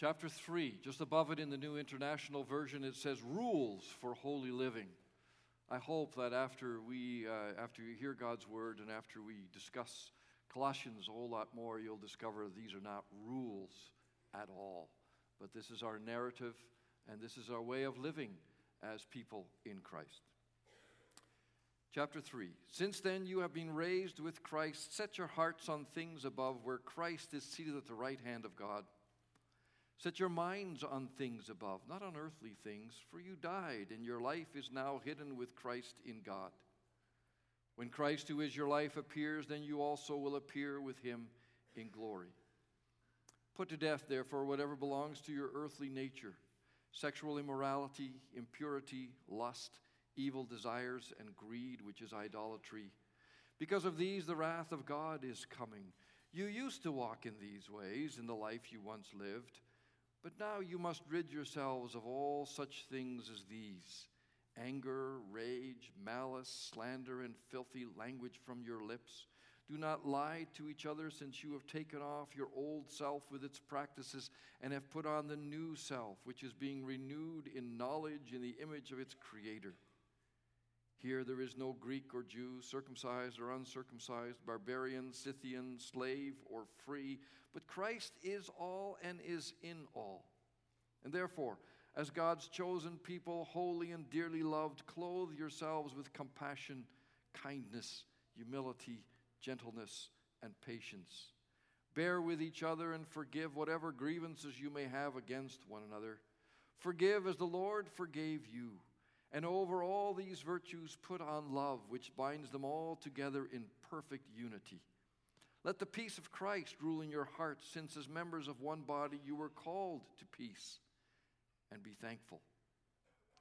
Chapter 3, just above it in the New International Version, it says rules for holy living. I hope that after we, uh, after you hear God's word and after we discuss Colossians a whole lot more, you'll discover these are not rules at all. But this is our narrative and this is our way of living as people in Christ. Chapter 3 Since then you have been raised with Christ, set your hearts on things above where Christ is seated at the right hand of God. Set your minds on things above, not on earthly things, for you died, and your life is now hidden with Christ in God. When Christ, who is your life, appears, then you also will appear with him in glory. Put to death, therefore, whatever belongs to your earthly nature sexual immorality, impurity, lust, evil desires, and greed, which is idolatry. Because of these, the wrath of God is coming. You used to walk in these ways in the life you once lived. But now you must rid yourselves of all such things as these anger, rage, malice, slander, and filthy language from your lips. Do not lie to each other, since you have taken off your old self with its practices and have put on the new self, which is being renewed in knowledge in the image of its Creator. Here there is no Greek or Jew, circumcised or uncircumcised, barbarian, Scythian, slave or free, but Christ is all and is in all. And therefore, as God's chosen people, holy and dearly loved, clothe yourselves with compassion, kindness, humility, gentleness, and patience. Bear with each other and forgive whatever grievances you may have against one another. Forgive as the Lord forgave you. And over all these virtues, put on love, which binds them all together in perfect unity. Let the peace of Christ rule in your hearts, since as members of one body you were called to peace. And be thankful.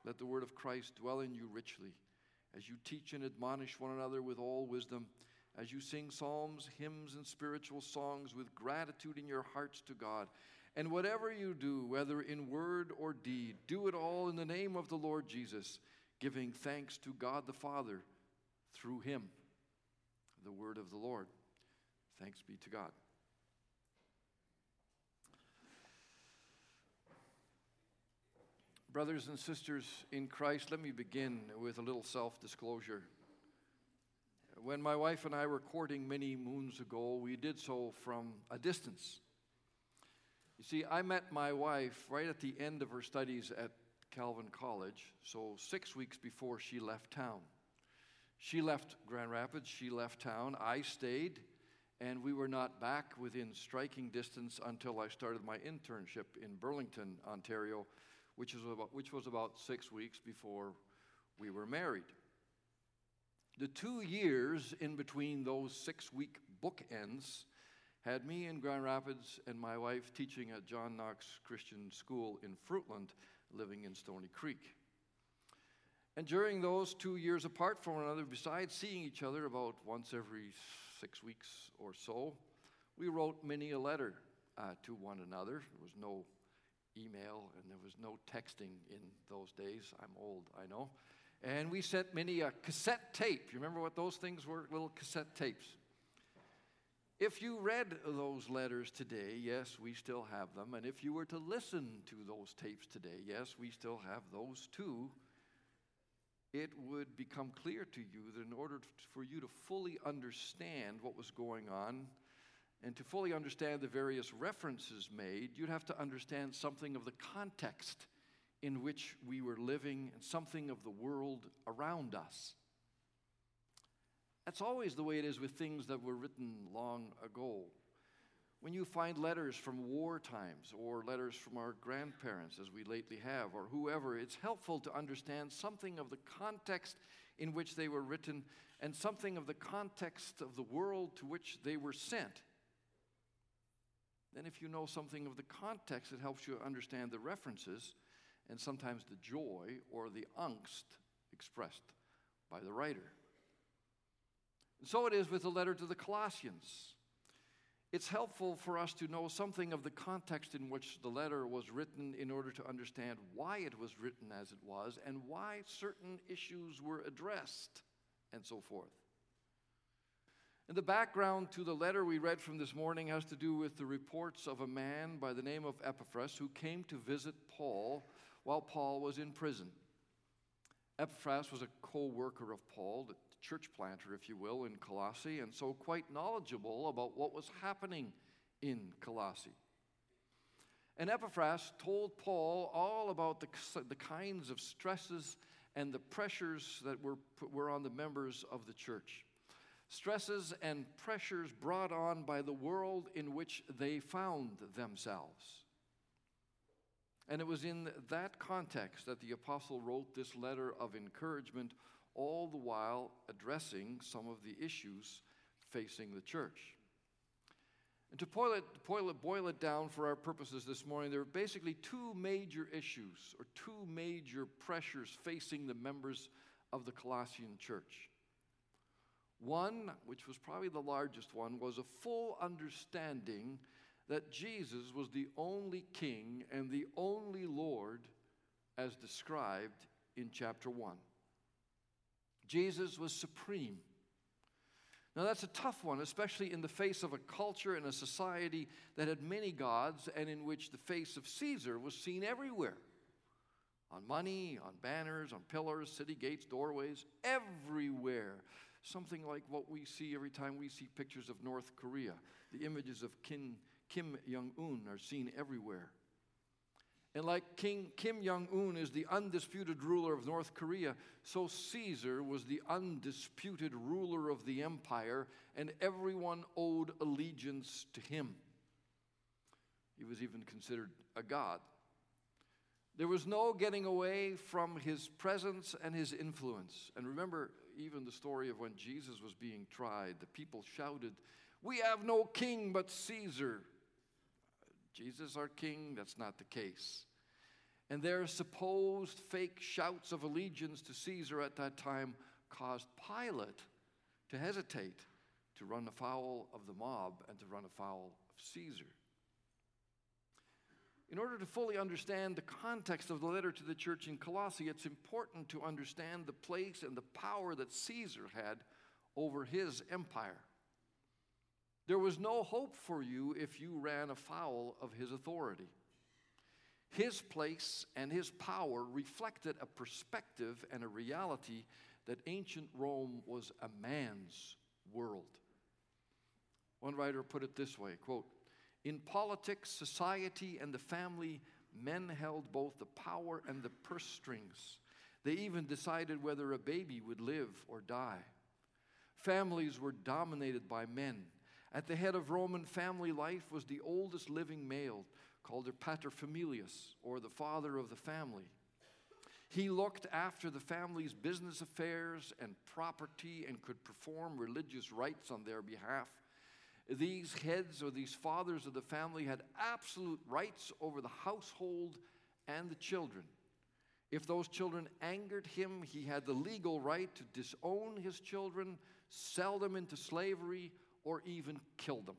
Let the word of Christ dwell in you richly, as you teach and admonish one another with all wisdom, as you sing psalms, hymns, and spiritual songs with gratitude in your hearts to God and whatever you do, whether in word or deed, do it all in the name of the Lord Jesus, giving thanks to God the Father through him. The word of the Lord. Thanks be to God. Brothers and sisters in Christ, let me begin with a little self disclosure. When my wife and I were courting many moons ago, we did so from a distance. You see, I met my wife right at the end of her studies at Calvin College, so six weeks before she left town. She left Grand Rapids, she left town, I stayed, and we were not back within striking distance until I started my internship in Burlington, Ontario, which was about, which was about six weeks before we were married. The two years in between those six week bookends had me in Grand Rapids and my wife teaching at John Knox Christian School in Fruitland, living in Stoney Creek. And during those two years apart from one another, besides seeing each other about once every six weeks or so, we wrote many a letter uh, to one another. There was no email and there was no texting in those days. I'm old, I know. And we sent many a cassette tape. You remember what those things were? Little cassette tapes. If you read those letters today, yes, we still have them. And if you were to listen to those tapes today, yes, we still have those too. It would become clear to you that in order for you to fully understand what was going on and to fully understand the various references made, you'd have to understand something of the context in which we were living and something of the world around us. That's always the way it is with things that were written long ago. When you find letters from war times or letters from our grandparents, as we lately have, or whoever, it's helpful to understand something of the context in which they were written and something of the context of the world to which they were sent. Then, if you know something of the context, it helps you understand the references and sometimes the joy or the angst expressed by the writer. And so it is with the letter to the Colossians. It's helpful for us to know something of the context in which the letter was written in order to understand why it was written as it was and why certain issues were addressed and so forth. And the background to the letter we read from this morning has to do with the reports of a man by the name of Epaphras who came to visit Paul while Paul was in prison. Epaphras was a co worker of Paul, the church planter, if you will, in Colossae, and so quite knowledgeable about what was happening in Colossae. And Epaphras told Paul all about the, the kinds of stresses and the pressures that were, were on the members of the church. Stresses and pressures brought on by the world in which they found themselves. And it was in that context that the apostle wrote this letter of encouragement, all the while addressing some of the issues facing the church. And to boil it, boil it, boil it down for our purposes this morning, there are basically two major issues or two major pressures facing the members of the Colossian church. One, which was probably the largest one, was a full understanding that Jesus was the only king and the only Lord as described in chapter 1. Jesus was supreme. Now, that's a tough one, especially in the face of a culture and a society that had many gods and in which the face of Caesar was seen everywhere on money, on banners, on pillars, city gates, doorways, everywhere. Something like what we see every time we see pictures of North Korea. The images of Kim, Jong un are seen everywhere. And like King Kim Jong un is the undisputed ruler of North Korea, so Caesar was the undisputed ruler of the empire, and everyone owed allegiance to him. He was even considered a god. There was no getting away from his presence and his influence. And remember, even the story of when Jesus was being tried, the people shouted, We have no king but Caesar. Jesus, our king, that's not the case. And their supposed fake shouts of allegiance to Caesar at that time caused Pilate to hesitate to run afoul of the mob and to run afoul of Caesar. In order to fully understand the context of the letter to the church in Colossae, it's important to understand the place and the power that Caesar had over his empire. There was no hope for you if you ran afoul of his authority. His place and his power reflected a perspective and a reality that ancient Rome was a man's world. One writer put it this way quote, In politics, society, and the family, men held both the power and the purse strings. They even decided whether a baby would live or die. Families were dominated by men. At the head of Roman family life was the oldest living male, called her paterfamilias, or the father of the family. He looked after the family's business affairs and property and could perform religious rites on their behalf. These heads or these fathers of the family had absolute rights over the household and the children. If those children angered him, he had the legal right to disown his children, sell them into slavery, or even kill them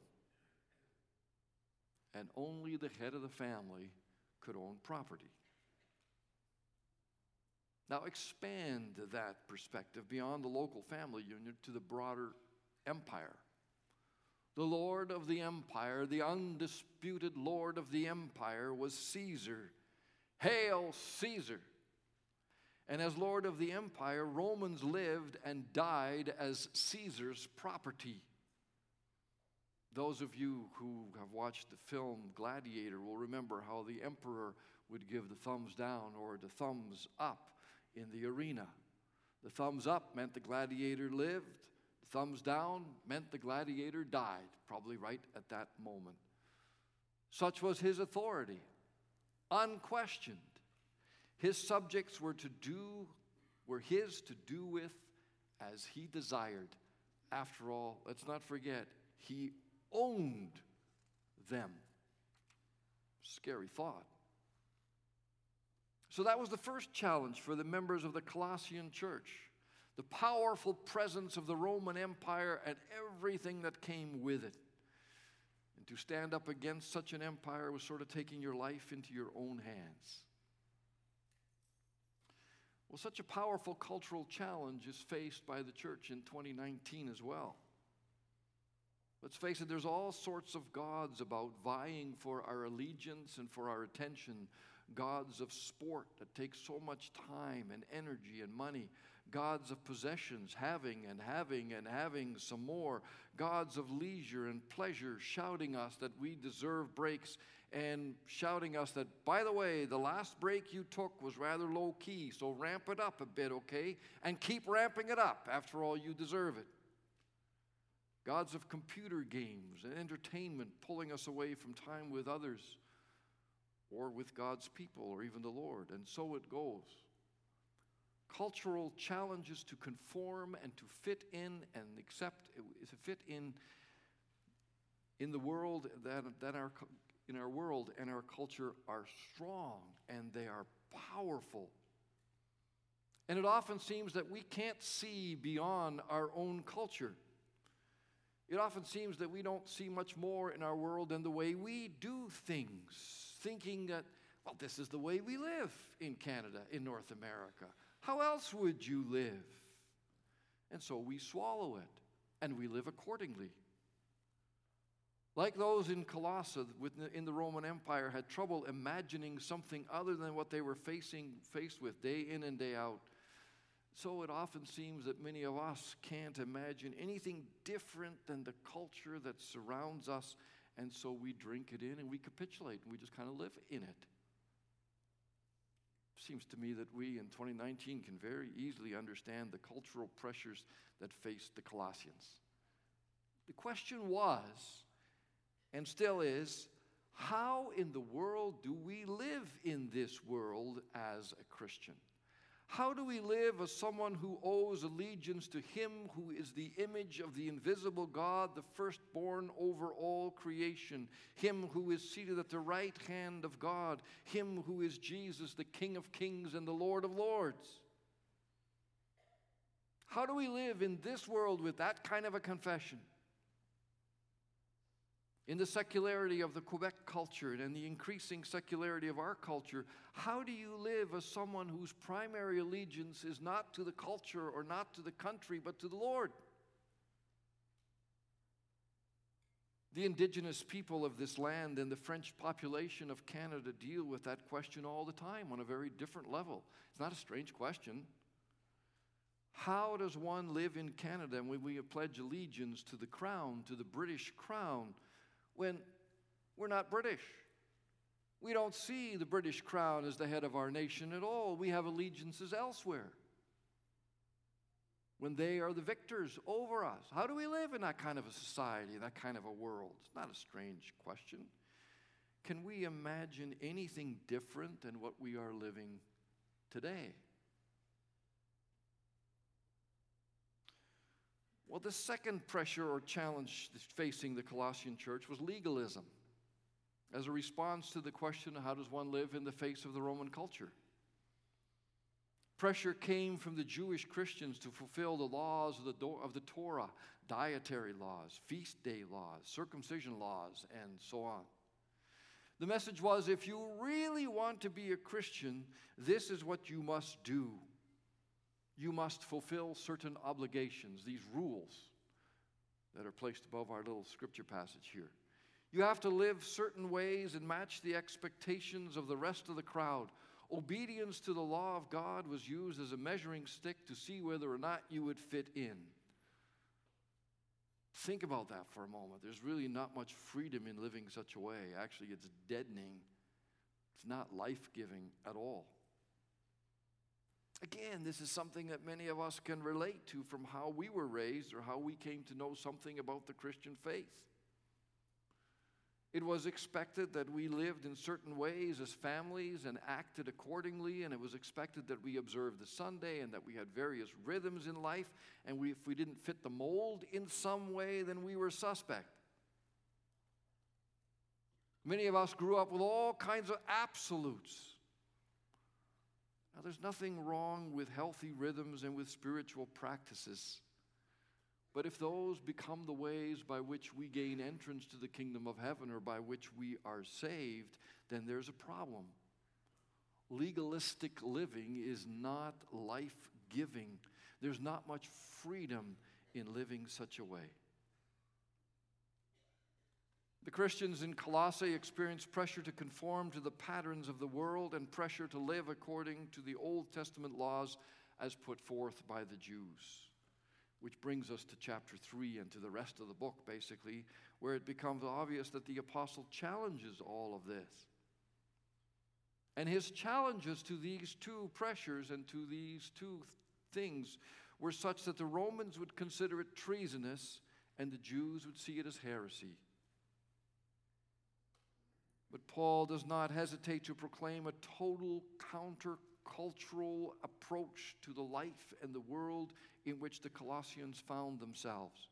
and only the head of the family could own property. Now, expand that perspective beyond the local family unit to the broader empire. The Lord of the empire, the undisputed Lord of the empire, was Caesar. Hail, Caesar! And as Lord of the empire, Romans lived and died as Caesar's property. Those of you who have watched the film Gladiator will remember how the emperor would give the thumbs down or the thumbs up in the arena. The thumbs up meant the gladiator lived, the thumbs down meant the gladiator died, probably right at that moment. Such was his authority, unquestioned. His subjects were to do, were his to do with as he desired. After all, let's not forget, he owned them. Scary thought. So that was the first challenge for the members of the Colossian church the powerful presence of the Roman Empire and everything that came with it. And to stand up against such an empire was sort of taking your life into your own hands. Well, such a powerful cultural challenge is faced by the church in 2019 as well. Let's face it, there's all sorts of gods about vying for our allegiance and for our attention. Gods of sport that take so much time and energy and money. Gods of possessions, having and having and having some more. Gods of leisure and pleasure, shouting us that we deserve breaks and shouting us that, by the way, the last break you took was rather low key, so ramp it up a bit, okay? And keep ramping it up. After all, you deserve it. Gods of computer games and entertainment pulling us away from time with others or with God's people or even the Lord. And so it goes. Cultural challenges to conform and to fit in and accept, to fit in in the world that, that our in our world and our culture are strong and they are powerful. And it often seems that we can't see beyond our own culture. It often seems that we don't see much more in our world than the way we do things, thinking that, well, this is the way we live in Canada, in North America. How else would you live? And so we swallow it and we live accordingly. Like those in Colossae in the Roman Empire had trouble imagining something other than what they were facing faced with day in and day out. So it often seems that many of us can't imagine anything different than the culture that surrounds us, and so we drink it in and we capitulate and we just kind of live in it. Seems to me that we in 2019 can very easily understand the cultural pressures that faced the Colossians. The question was, and still is how in the world do we live in this world as a Christian? How do we live as someone who owes allegiance to Him who is the image of the invisible God, the firstborn over all creation, Him who is seated at the right hand of God, Him who is Jesus, the King of kings and the Lord of lords? How do we live in this world with that kind of a confession? In the secularity of the Quebec culture and the increasing secularity of our culture, how do you live as someone whose primary allegiance is not to the culture or not to the country, but to the Lord? The indigenous people of this land and the French population of Canada deal with that question all the time on a very different level. It's not a strange question. How does one live in Canada when we pledge allegiance to the crown, to the British crown? When we're not British. We don't see the British crown as the head of our nation at all. We have allegiances elsewhere. When they are the victors over us. How do we live in that kind of a society, that kind of a world? It's not a strange question. Can we imagine anything different than what we are living today? Well, the second pressure or challenge facing the Colossian church was legalism as a response to the question how does one live in the face of the Roman culture. Pressure came from the Jewish Christians to fulfill the laws of the, of the Torah, dietary laws, feast day laws, circumcision laws, and so on. The message was if you really want to be a Christian, this is what you must do you must fulfill certain obligations, these rules that are placed above our little scripture passage here. You have to live certain ways and match the expectations of the rest of the crowd. Obedience to the law of God was used as a measuring stick to see whether or not you would fit in. Think about that for a moment. There's really not much freedom in living such a way. Actually, it's deadening, it's not life giving at all. Again, this is something that many of us can relate to from how we were raised or how we came to know something about the Christian faith. It was expected that we lived in certain ways as families and acted accordingly, and it was expected that we observed the Sunday and that we had various rhythms in life, and we, if we didn't fit the mold in some way, then we were suspect. Many of us grew up with all kinds of absolutes now, there's nothing wrong with healthy rhythms and with spiritual practices. But if those become the ways by which we gain entrance to the kingdom of heaven or by which we are saved, then there's a problem. Legalistic living is not life giving, there's not much freedom in living such a way. The Christians in Colossae experienced pressure to conform to the patterns of the world and pressure to live according to the Old Testament laws as put forth by the Jews. Which brings us to chapter 3 and to the rest of the book, basically, where it becomes obvious that the apostle challenges all of this. And his challenges to these two pressures and to these two things were such that the Romans would consider it treasonous and the Jews would see it as heresy. But Paul does not hesitate to proclaim a total countercultural approach to the life and the world in which the Colossians found themselves.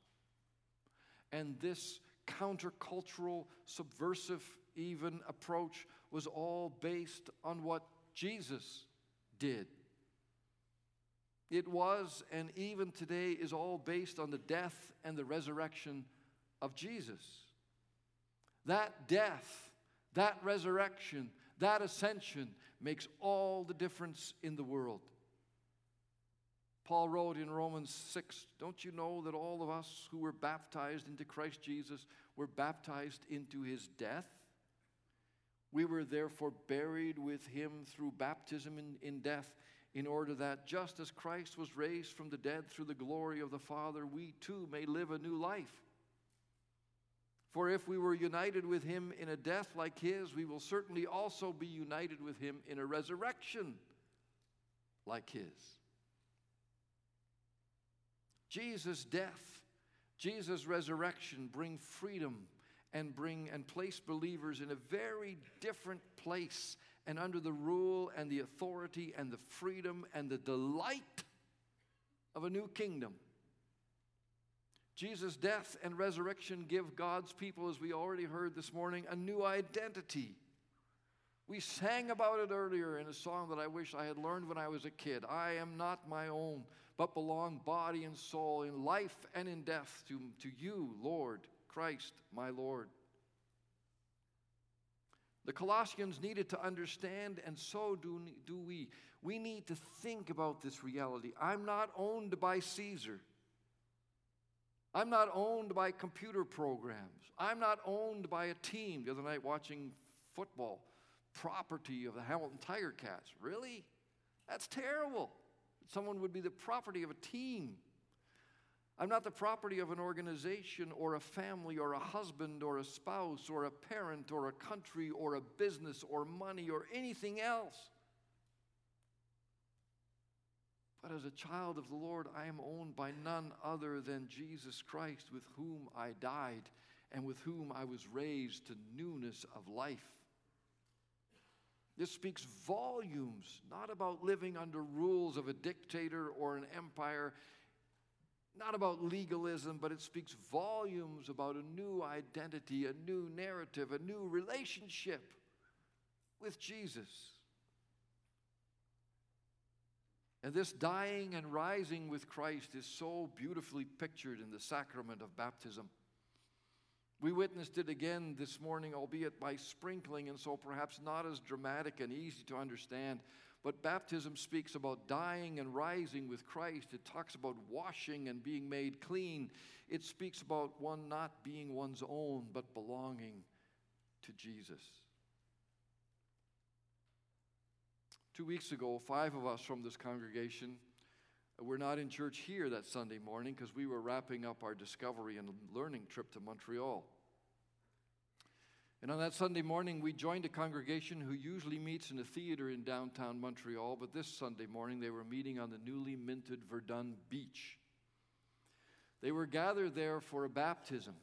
And this countercultural, subversive, even approach was all based on what Jesus did. It was, and even today is all based on the death and the resurrection of Jesus. That death, that resurrection, that ascension makes all the difference in the world. Paul wrote in Romans 6 Don't you know that all of us who were baptized into Christ Jesus were baptized into his death? We were therefore buried with him through baptism in, in death in order that just as Christ was raised from the dead through the glory of the Father, we too may live a new life. For if we were united with him in a death like his, we will certainly also be united with him in a resurrection like his. Jesus' death, Jesus' resurrection bring freedom and bring and place believers in a very different place and under the rule and the authority and the freedom and the delight of a new kingdom. Jesus' death and resurrection give God's people, as we already heard this morning, a new identity. We sang about it earlier in a song that I wish I had learned when I was a kid. I am not my own, but belong body and soul in life and in death to, to you, Lord, Christ, my Lord. The Colossians needed to understand, and so do, do we. We need to think about this reality. I'm not owned by Caesar. I'm not owned by computer programs. I'm not owned by a team. The other night, watching football, property of the Hamilton Tiger Cats. Really? That's terrible. Someone would be the property of a team. I'm not the property of an organization or a family or a husband or a spouse or a parent or a country or a business or money or anything else. But as a child of the Lord, I am owned by none other than Jesus Christ, with whom I died and with whom I was raised to newness of life. This speaks volumes, not about living under rules of a dictator or an empire not about legalism, but it speaks volumes about a new identity, a new narrative, a new relationship with Jesus. And this dying and rising with Christ is so beautifully pictured in the sacrament of baptism. We witnessed it again this morning, albeit by sprinkling, and so perhaps not as dramatic and easy to understand. But baptism speaks about dying and rising with Christ. It talks about washing and being made clean. It speaks about one not being one's own, but belonging to Jesus. Two weeks ago, five of us from this congregation were not in church here that Sunday morning because we were wrapping up our discovery and learning trip to Montreal. And on that Sunday morning, we joined a congregation who usually meets in a theater in downtown Montreal, but this Sunday morning they were meeting on the newly minted Verdun beach. They were gathered there for a baptism,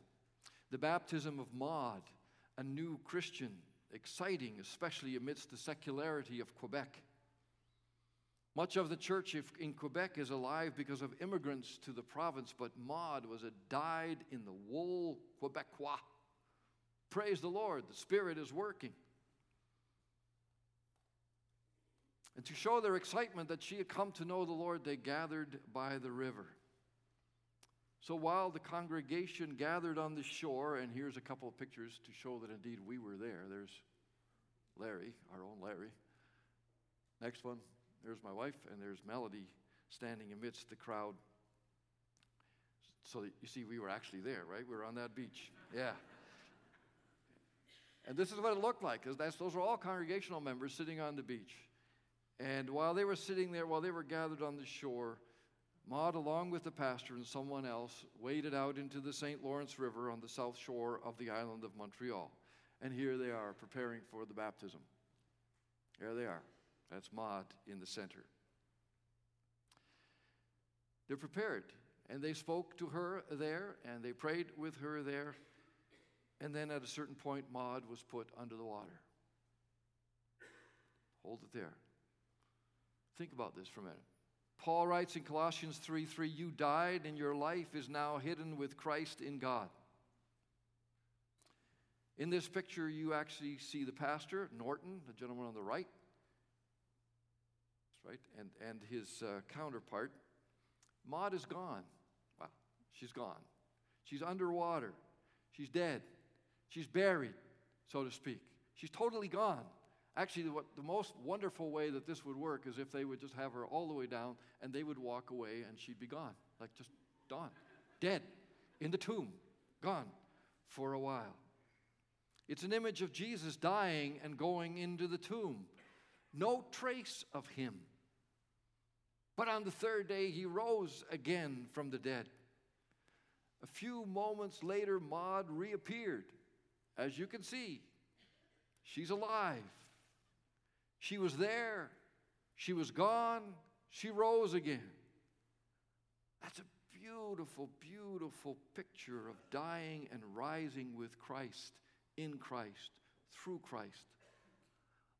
the baptism of Maud, a new Christian, exciting, especially amidst the secularity of Quebec. Much of the church in Quebec is alive because of immigrants to the province, but Maud was a dyed in the wool Quebecois. Praise the Lord, the Spirit is working. And to show their excitement that she had come to know the Lord, they gathered by the river. So while the congregation gathered on the shore, and here's a couple of pictures to show that indeed we were there. There's Larry, our own Larry. Next one, there's my wife, and there's Melody standing amidst the crowd. So you see, we were actually there, right? We were on that beach. Yeah. And this is what it looked like, because those were all congregational members sitting on the beach. And while they were sitting there, while they were gathered on the shore, Maud, along with the pastor and someone else, waded out into the St. Lawrence River on the south shore of the island of Montreal. And here they are preparing for the baptism. There they are. That's Maud in the center. They're prepared. And they spoke to her there, and they prayed with her there. And then at a certain point, Maud was put under the water. Hold it there. Think about this for a minute. Paul writes in Colossians 3 3, You died, and your life is now hidden with Christ in God. In this picture, you actually see the pastor, Norton, the gentleman on the right, right, and, and his uh, counterpart. Maud is gone. Wow, she's gone. She's underwater. She's dead. She's buried, so to speak. She's totally gone. Actually, what, the most wonderful way that this would work is if they would just have her all the way down and they would walk away and she'd be gone, like just gone, dead, in the tomb, gone for a while. It's an image of Jesus dying and going into the tomb. No trace of him. But on the third day, he rose again from the dead. A few moments later, Maud reappeared. As you can see, she's alive. She was there, she was gone, she rose again. That's a beautiful, beautiful picture of dying and rising with Christ, in Christ, through Christ.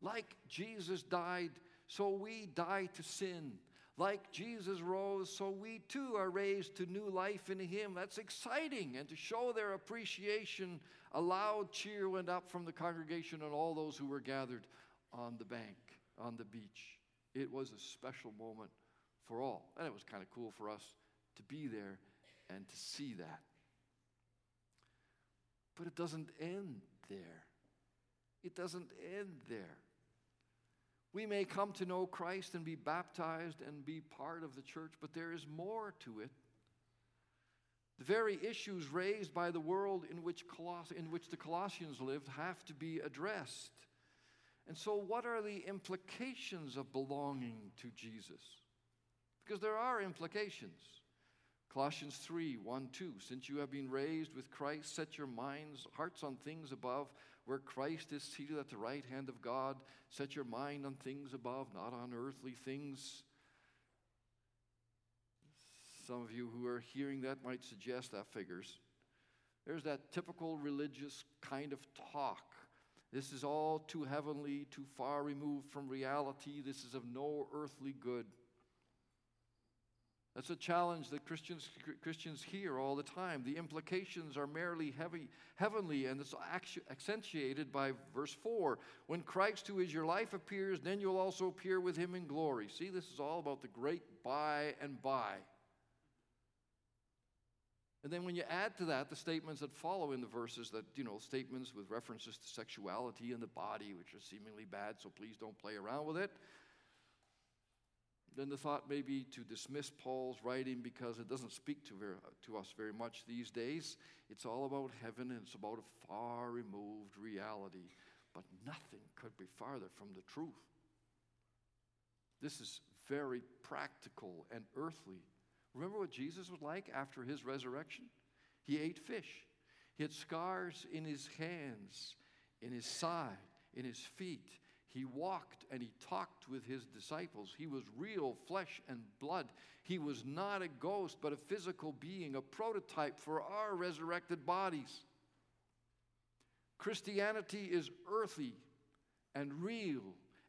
Like Jesus died, so we die to sin. Like Jesus rose, so we too are raised to new life in Him. That's exciting. And to show their appreciation, a loud cheer went up from the congregation and all those who were gathered on the bank, on the beach. It was a special moment for all. And it was kind of cool for us to be there and to see that. But it doesn't end there. It doesn't end there. We may come to know Christ and be baptized and be part of the church, but there is more to it. The very issues raised by the world in which, Coloss- in which the Colossians lived have to be addressed. And so, what are the implications of belonging to Jesus? Because there are implications. Colossians 3 1 2. Since you have been raised with Christ, set your minds, hearts on things above, where Christ is seated at the right hand of God. Set your mind on things above, not on earthly things. Some of you who are hearing that might suggest that figures. There's that typical religious kind of talk this is all too heavenly, too far removed from reality. This is of no earthly good. That's a challenge that Christians, Christians hear all the time. The implications are merely heavy, heavenly, and it's accentuated by verse 4. When Christ, who is your life, appears, then you'll also appear with him in glory. See, this is all about the great by and by. And then when you add to that the statements that follow in the verses that, you know, statements with references to sexuality and the body, which are seemingly bad, so please don't play around with it. Then the thought may be to dismiss Paul's writing because it doesn't speak to, to us very much these days. It's all about heaven and it's about a far removed reality. But nothing could be farther from the truth. This is very practical and earthly Remember what Jesus was like after his resurrection? He ate fish. He had scars in his hands, in his side, in his feet. He walked and he talked with his disciples. He was real flesh and blood. He was not a ghost, but a physical being, a prototype for our resurrected bodies. Christianity is earthy and real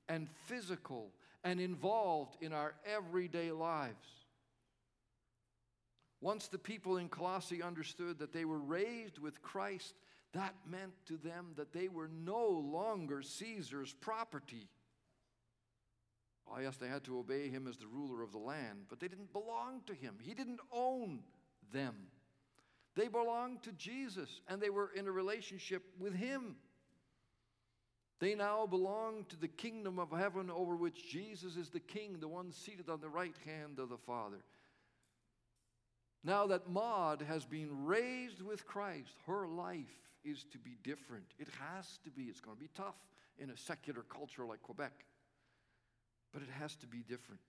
and physical and involved in our everyday lives. Once the people in Colossae understood that they were raised with Christ, that meant to them that they were no longer Caesar's property. Oh, yes, they had to obey him as the ruler of the land, but they didn't belong to him. He didn't own them. They belonged to Jesus, and they were in a relationship with him. They now belong to the kingdom of heaven over which Jesus is the king, the one seated on the right hand of the Father. Now that Maud has been raised with Christ, her life is to be different. It has to be. It's going to be tough in a secular culture like Quebec, but it has to be different.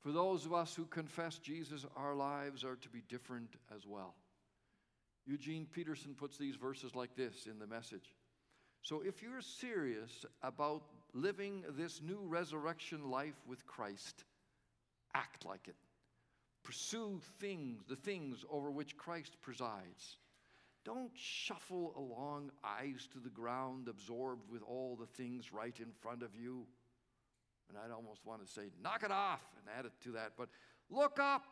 For those of us who confess Jesus, our lives are to be different as well. Eugene Peterson puts these verses like this in the message. So, if you're serious about living this new resurrection life with Christ, act like it. Pursue things, the things over which Christ presides. Don't shuffle along, eyes to the ground, absorbed with all the things right in front of you. And I'd almost want to say, knock it off and add it to that. But look up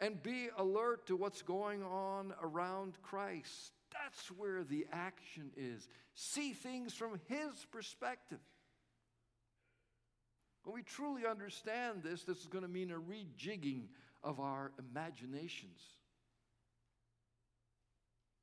and be alert to what's going on around Christ. That's where the action is. See things from His perspective. When we truly understand this, this is going to mean a rejigging of our imaginations.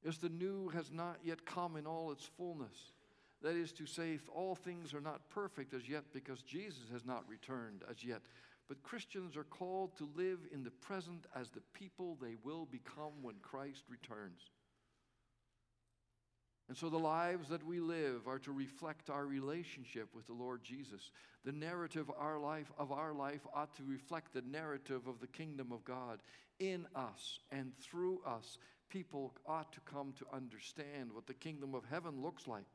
As the new has not yet come in all its fullness. That is to say, all things are not perfect as yet because Jesus has not returned as yet. But Christians are called to live in the present as the people they will become when Christ returns. And so the lives that we live are to reflect our relationship with the Lord Jesus. The narrative our life, of our life ought to reflect the narrative of the kingdom of God in us and through us. People ought to come to understand what the kingdom of heaven looks like.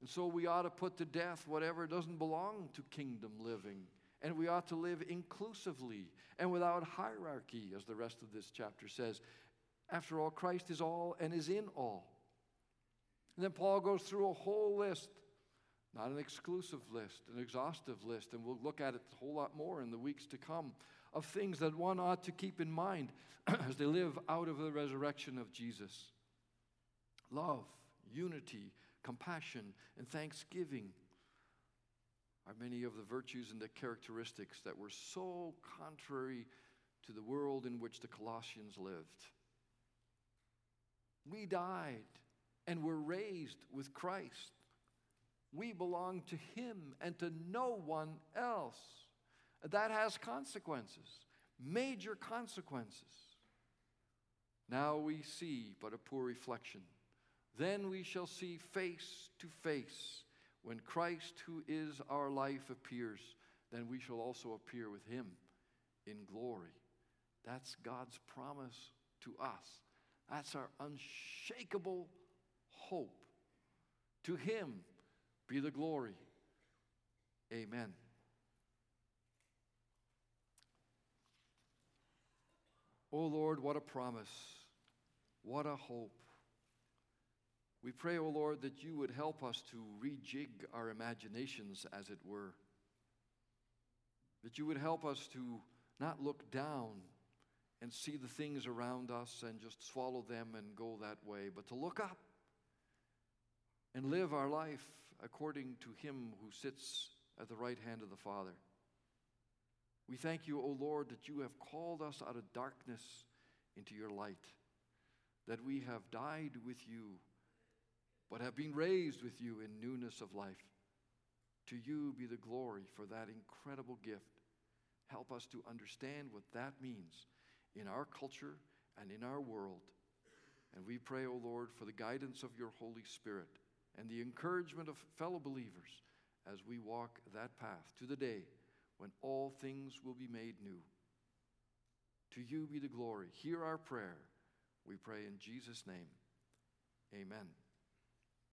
And so we ought to put to death whatever doesn't belong to kingdom living. And we ought to live inclusively and without hierarchy, as the rest of this chapter says. After all, Christ is all and is in all. And then Paul goes through a whole list, not an exclusive list, an exhaustive list, and we'll look at it a whole lot more in the weeks to come, of things that one ought to keep in mind as they live out of the resurrection of Jesus love, unity, compassion, and thanksgiving are many of the virtues and the characteristics that were so contrary to the world in which the Colossians lived. We died and were raised with Christ. We belong to Him and to no one else. That has consequences, major consequences. Now we see but a poor reflection. Then we shall see face to face. When Christ, who is our life, appears, then we shall also appear with Him in glory. That's God's promise to us. That's our unshakable hope. To him be the glory. Amen. Oh Lord, what a promise. What a hope. We pray, O oh Lord, that you would help us to rejig our imaginations, as it were. That you would help us to not look down and see the things around us and just swallow them and go that way, but to look up and live our life according to Him who sits at the right hand of the Father. We thank you, O Lord, that you have called us out of darkness into your light, that we have died with you, but have been raised with you in newness of life. To you be the glory for that incredible gift. Help us to understand what that means in our culture and in our world. And we pray, O Lord, for the guidance of your Holy Spirit and the encouragement of fellow believers as we walk that path to the day when all things will be made new. To you be the glory. Hear our prayer. We pray in Jesus' name. Amen.